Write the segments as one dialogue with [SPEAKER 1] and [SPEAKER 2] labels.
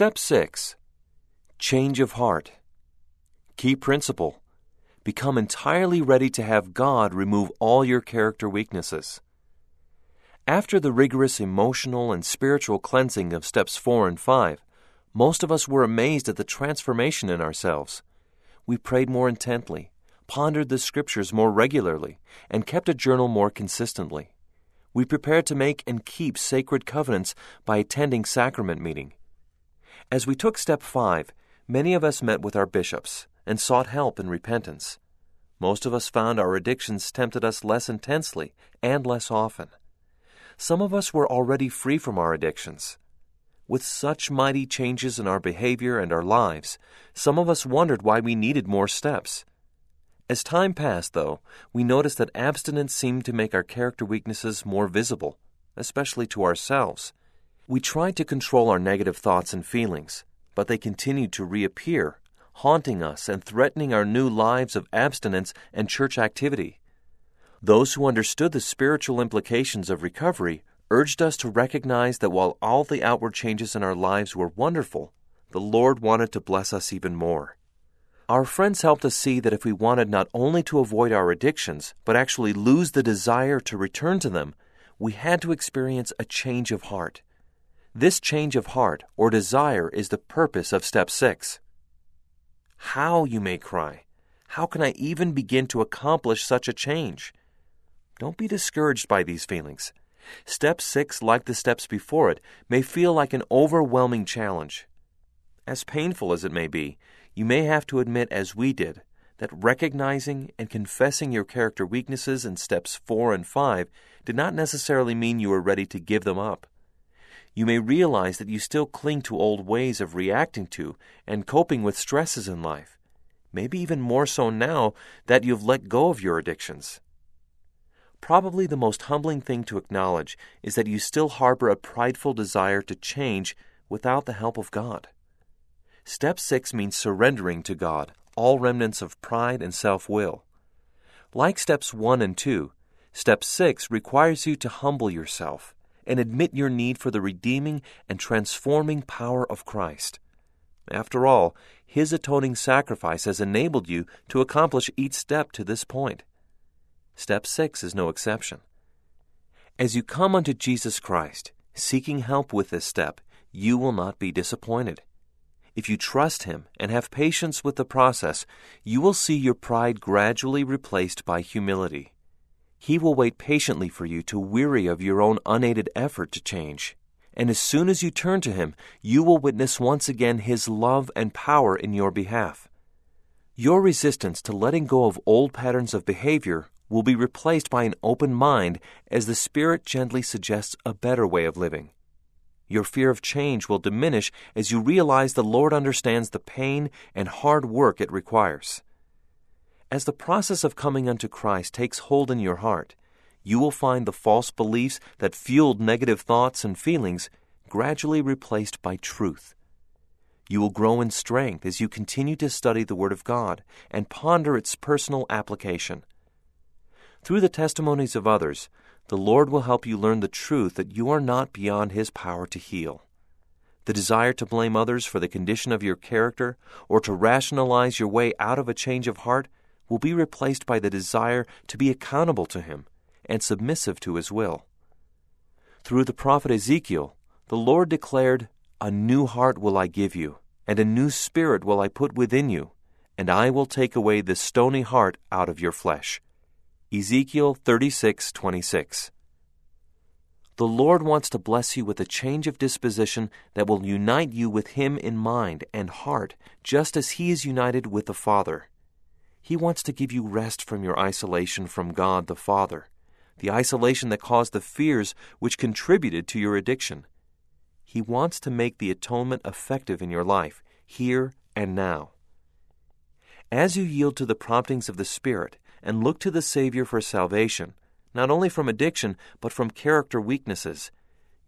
[SPEAKER 1] Step 6 Change of heart. Key principle Become entirely ready to have God remove all your character weaknesses. After the rigorous emotional and spiritual cleansing of steps 4 and 5, most of us were amazed at the transformation in ourselves. We prayed more intently, pondered the scriptures more regularly, and kept a journal more consistently. We prepared to make and keep sacred covenants by attending sacrament meeting. As we took step 5, many of us met with our bishops and sought help in repentance. Most of us found our addictions tempted us less intensely and less often. Some of us were already free from our addictions. With such mighty changes in our behavior and our lives, some of us wondered why we needed more steps. As time passed, though, we noticed that abstinence seemed to make our character weaknesses more visible, especially to ourselves. We tried to control our negative thoughts and feelings, but they continued to reappear haunting us and threatening our new lives of abstinence and church activity. Those who understood the spiritual implications of recovery urged us to recognize that while all the outward changes in our lives were wonderful, the Lord wanted to bless us even more. Our friends helped us see that if we wanted not only to avoid our addictions, but actually lose the desire to return to them, we had to experience a change of heart. This change of heart or desire is the purpose of step 6. How, you may cry, how can I even begin to accomplish such a change? Don't be discouraged by these feelings. Step 6, like the steps before it, may feel like an overwhelming challenge. As painful as it may be, you may have to admit, as we did, that recognizing and confessing your character weaknesses in steps 4 and 5 did not necessarily mean you were ready to give them up you may realize that you still cling to old ways of reacting to and coping with stresses in life, maybe even more so now that you've let go of your addictions. Probably the most humbling thing to acknowledge is that you still harbor a prideful desire to change without the help of God. Step 6 means surrendering to God all remnants of pride and self will. Like steps 1 and 2, step 6 requires you to humble yourself and admit your need for the redeeming and transforming power of Christ. After all, His atoning sacrifice has enabled you to accomplish each step to this point. Step 6 is no exception. As you come unto Jesus Christ, seeking help with this step, you will not be disappointed. If you trust Him and have patience with the process, you will see your pride gradually replaced by humility. He will wait patiently for you to weary of your own unaided effort to change. And as soon as you turn to Him, you will witness once again His love and power in your behalf. Your resistance to letting go of old patterns of behavior will be replaced by an open mind as the Spirit gently suggests a better way of living. Your fear of change will diminish as you realize the Lord understands the pain and hard work it requires. As the process of coming unto Christ takes hold in your heart, you will find the false beliefs that fueled negative thoughts and feelings gradually replaced by truth. You will grow in strength as you continue to study the Word of God and ponder its personal application. Through the testimonies of others, the Lord will help you learn the truth that you are not beyond His power to heal. The desire to blame others for the condition of your character or to rationalize your way out of a change of heart will be replaced by the desire to be accountable to Him and submissive to His will. Through the prophet Ezekiel, the Lord declared, A new heart will I give you, and a new spirit will I put within you, and I will take away the stony heart out of your flesh. Ezekiel 36:26. The Lord wants to bless you with a change of disposition that will unite you with Him in mind and heart, just as He is united with the Father. He wants to give you rest from your isolation from God the Father, the isolation that caused the fears which contributed to your addiction. He wants to make the atonement effective in your life, here and now. As you yield to the promptings of the Spirit and look to the Savior for salvation, not only from addiction, but from character weaknesses,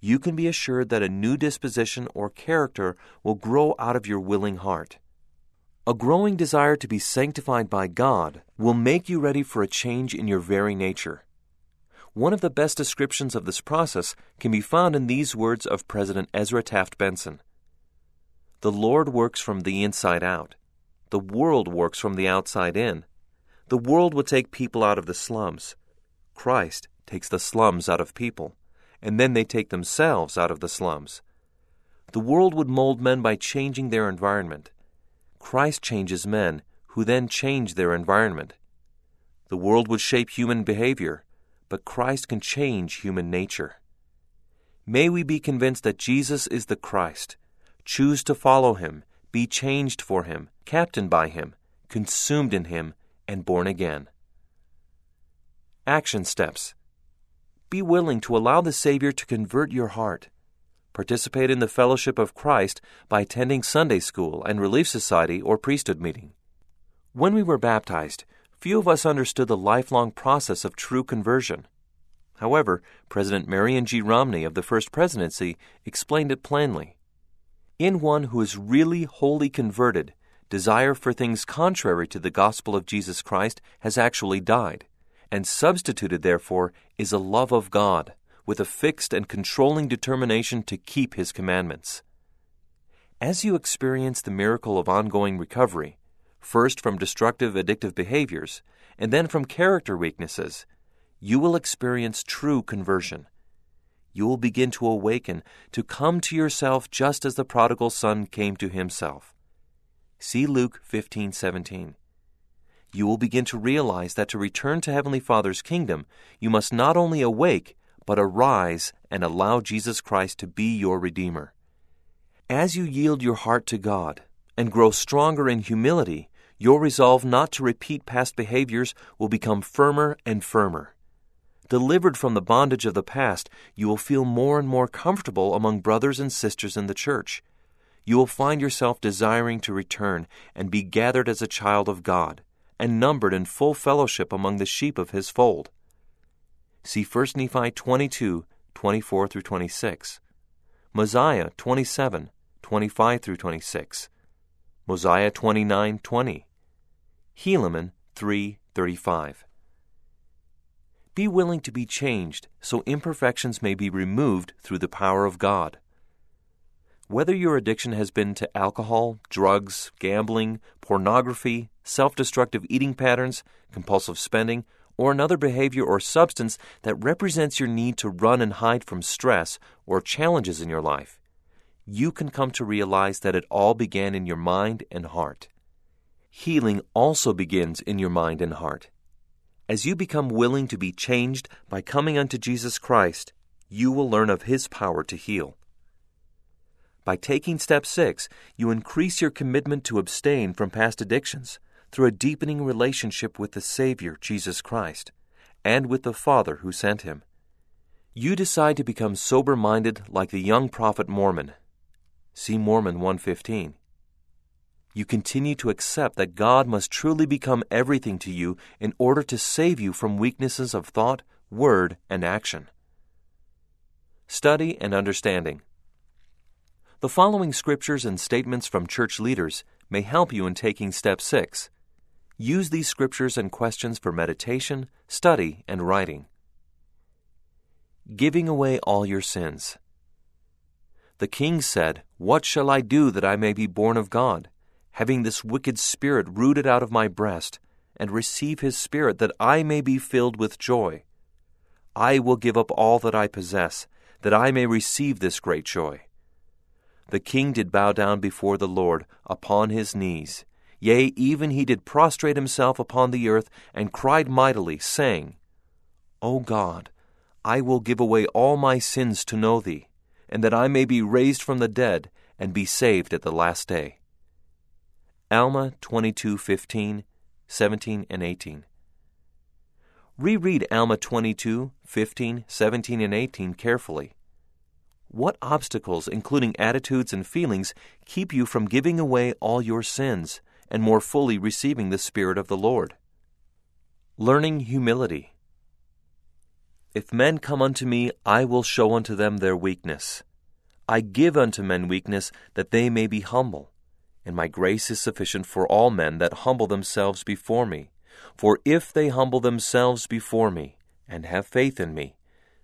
[SPEAKER 1] you can be assured that a new disposition or character will grow out of your willing heart. A growing desire to be sanctified by God will make you ready for a change in your very nature. One of the best descriptions of this process can be found in these words of President Ezra Taft Benson The Lord works from the inside out. The world works from the outside in. The world will take people out of the slums. Christ takes the slums out of people, and then they take themselves out of the slums. The world would mold men by changing their environment. Christ changes men, who then change their environment. The world would shape human behavior, but Christ can change human nature. May we be convinced that Jesus is the Christ. Choose to follow him, be changed for him, captained by him, consumed in him, and born again. Action steps. Be willing to allow the Savior to convert your heart. Participate in the fellowship of Christ by attending Sunday school and Relief Society or priesthood meeting. When we were baptized, few of us understood the lifelong process of true conversion. However, President Marion G. Romney of the First Presidency explained it plainly. In one who is really wholly converted, desire for things contrary to the gospel of Jesus Christ has actually died, and substituted, therefore, is a love of God with a fixed and controlling determination to keep His commandments. As you experience the miracle of ongoing recovery, first from destructive addictive behaviors, and then from character weaknesses, you will experience true conversion. You will begin to awaken, to come to yourself just as the prodigal son came to himself. See Luke 15:17. You will begin to realize that to return to Heavenly Father's kingdom, you must not only awake, but arise and allow Jesus Christ to be your Redeemer. As you yield your heart to God and grow stronger in humility, your resolve not to repeat past behaviors will become firmer and firmer. Delivered from the bondage of the past, you will feel more and more comfortable among brothers and sisters in the church. You will find yourself desiring to return and be gathered as a child of God and numbered in full fellowship among the sheep of his fold. See 1 Nephi 22, 24 through 26, Mosiah 27, 25 through 26, Mosiah 29, 20, Helaman 3, 35. Be willing to be changed so imperfections may be removed through the power of God. Whether your addiction has been to alcohol, drugs, gambling, pornography, self destructive eating patterns, compulsive spending, or another behavior or substance that represents your need to run and hide from stress or challenges in your life, you can come to realize that it all began in your mind and heart. Healing also begins in your mind and heart. As you become willing to be changed by coming unto Jesus Christ, you will learn of His power to heal. By taking step six, you increase your commitment to abstain from past addictions through a deepening relationship with the Savior, Jesus Christ, and with the Father who sent him. You decide to become sober minded like the young prophet Mormon. See Mormon 115. You continue to accept that God must truly become everything to you in order to save you from weaknesses of thought, word, and action. Study and understanding. The following scriptures and statements from church leaders may help you in taking step six. Use these scriptures and questions for meditation, study, and writing. Giving away all your sins. The king said, What shall I do that I may be born of God, having this wicked spirit rooted out of my breast, and receive his spirit that I may be filled with joy? I will give up all that I possess, that I may receive this great joy. The king did bow down before the Lord upon his knees Yea, even he did prostrate himself upon the earth, and cried mightily, saying, O God, I will give away all my sins to know thee, and that I may be raised from the dead, and be saved at the last day. Alma 22:15, 17, and 18. Reread Alma 22, 15, 17, and 18 carefully. What obstacles, including attitudes and feelings, keep you from giving away all your sins and more fully receiving the Spirit of the Lord. Learning humility. If men come unto me, I will show unto them their weakness. I give unto men weakness, that they may be humble. And my grace is sufficient for all men that humble themselves before me. For if they humble themselves before me, and have faith in me,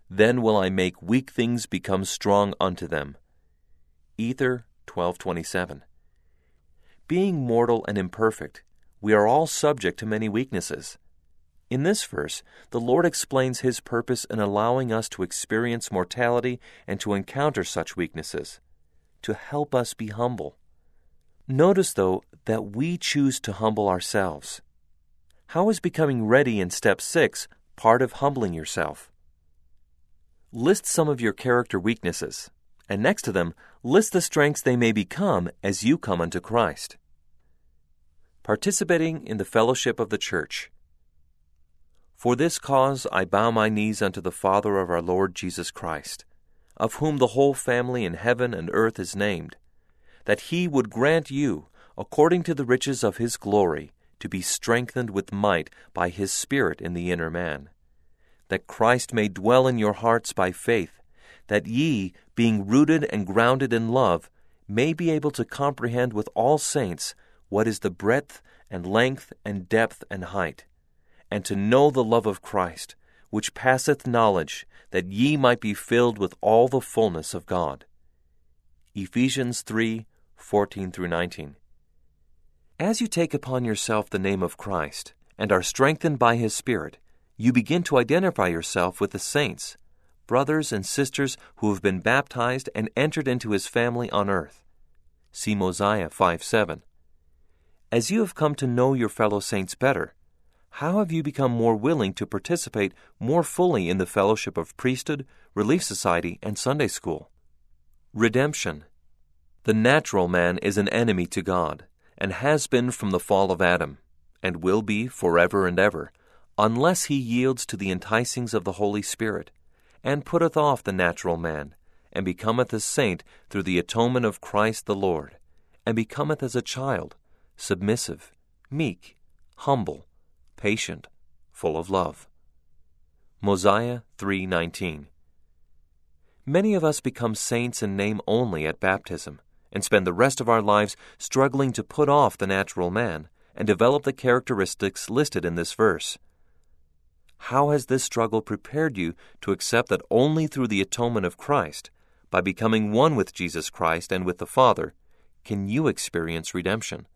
[SPEAKER 1] then will I make weak things become strong unto them. Ether 12:27. Being mortal and imperfect, we are all subject to many weaknesses. In this verse, the Lord explains His purpose in allowing us to experience mortality and to encounter such weaknesses, to help us be humble. Notice, though, that we choose to humble ourselves. How is becoming ready in step 6 part of humbling yourself? List some of your character weaknesses, and next to them, list the strengths they may become as you come unto Christ. Participating in the fellowship of the church. For this cause I bow my knees unto the Father of our Lord Jesus Christ, of whom the whole family in heaven and earth is named, that he would grant you, according to the riches of his glory, to be strengthened with might by his Spirit in the inner man, that Christ may dwell in your hearts by faith, that ye, being rooted and grounded in love, may be able to comprehend with all saints what is the breadth and length and depth and height and to know the love of Christ, which passeth knowledge, that ye might be filled with all the fullness of God. Ephesians 3 14 through 19. As you take upon yourself the name of Christ and are strengthened by His Spirit, you begin to identify yourself with the saints, brothers and sisters who have been baptized and entered into His family on earth. See Mosiah 5 7. As you have come to know your fellow saints better, how have you become more willing to participate more fully in the fellowship of priesthood, relief society, and Sunday school? Redemption. The natural man is an enemy to God, and has been from the fall of Adam, and will be forever and ever, unless he yields to the enticings of the Holy Spirit, and putteth off the natural man, and becometh a saint through the atonement of Christ the Lord, and becometh as a child, submissive, meek, humble, patient, full of love. Mosiah 3:19. Many of us become saints in name only at baptism and spend the rest of our lives struggling to put off the natural man and develop the characteristics listed in this verse. How has this struggle prepared you to accept that only through the atonement of Christ, by becoming one with Jesus Christ and with the Father, can you experience redemption?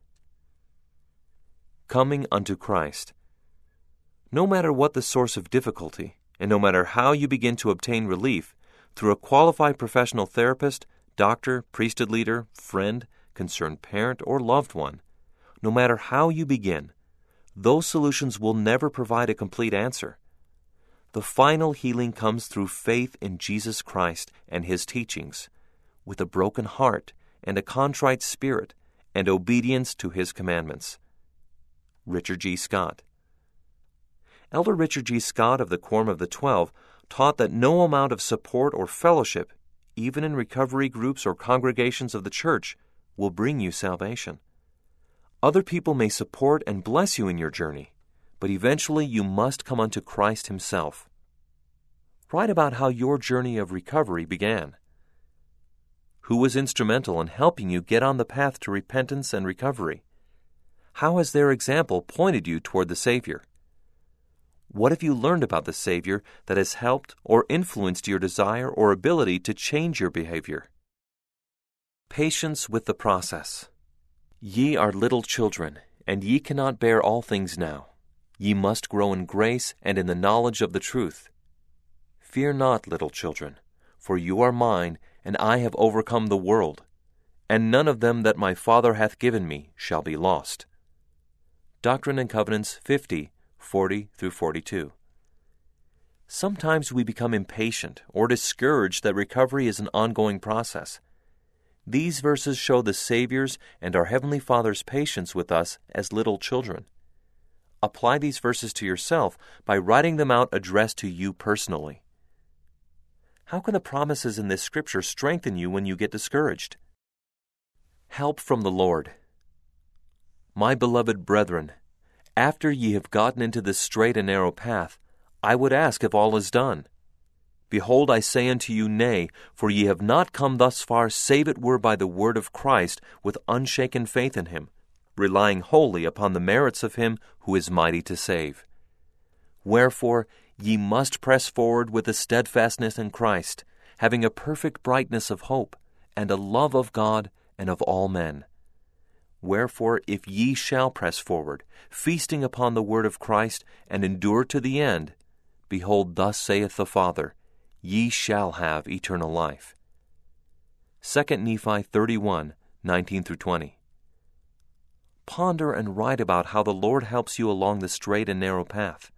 [SPEAKER 1] Coming unto Christ. No matter what the source of difficulty, and no matter how you begin to obtain relief, through a qualified professional therapist, doctor, priesthood leader, friend, concerned parent, or loved one, no matter how you begin, those solutions will never provide a complete answer. The final healing comes through faith in Jesus Christ and His teachings, with a broken heart and a contrite spirit, and obedience to His commandments. Richard G. Scott. Elder Richard G. Scott of the Quorum of the Twelve taught that no amount of support or fellowship, even in recovery groups or congregations of the church, will bring you salvation. Other people may support and bless you in your journey, but eventually you must come unto Christ Himself. Write about how your journey of recovery began. Who was instrumental in helping you get on the path to repentance and recovery? How has their example pointed you toward the Savior? What have you learned about the Savior that has helped or influenced your desire or ability to change your behavior? Patience with the process. Ye are little children, and ye cannot bear all things now. Ye must grow in grace and in the knowledge of the truth. Fear not, little children, for you are mine, and I have overcome the world, and none of them that my Father hath given me shall be lost. Doctrine and Covenants 50, 40 through 42. Sometimes we become impatient or discouraged that recovery is an ongoing process. These verses show the Savior's and our Heavenly Father's patience with us as little children. Apply these verses to yourself by writing them out addressed to you personally. How can the promises in this scripture strengthen you when you get discouraged? Help from the Lord. My beloved brethren, after ye have gotten into this straight and narrow path, I would ask if all is done. Behold, I say unto you, Nay, for ye have not come thus far, save it were by the word of Christ, with unshaken faith in him, relying wholly upon the merits of him who is mighty to save. Wherefore, ye must press forward with a steadfastness in Christ, having a perfect brightness of hope, and a love of God, and of all men. Wherefore, if ye shall press forward, feasting upon the word of Christ, and endure to the end, behold, thus saith the Father, ye shall have eternal life. 2 Nephi 31, 19 through 20. Ponder and write about how the Lord helps you along the straight and narrow path.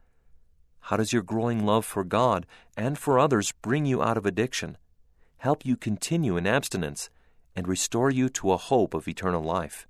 [SPEAKER 1] How does your growing love for God and for others bring you out of addiction, help you continue in abstinence, and restore you to a hope of eternal life?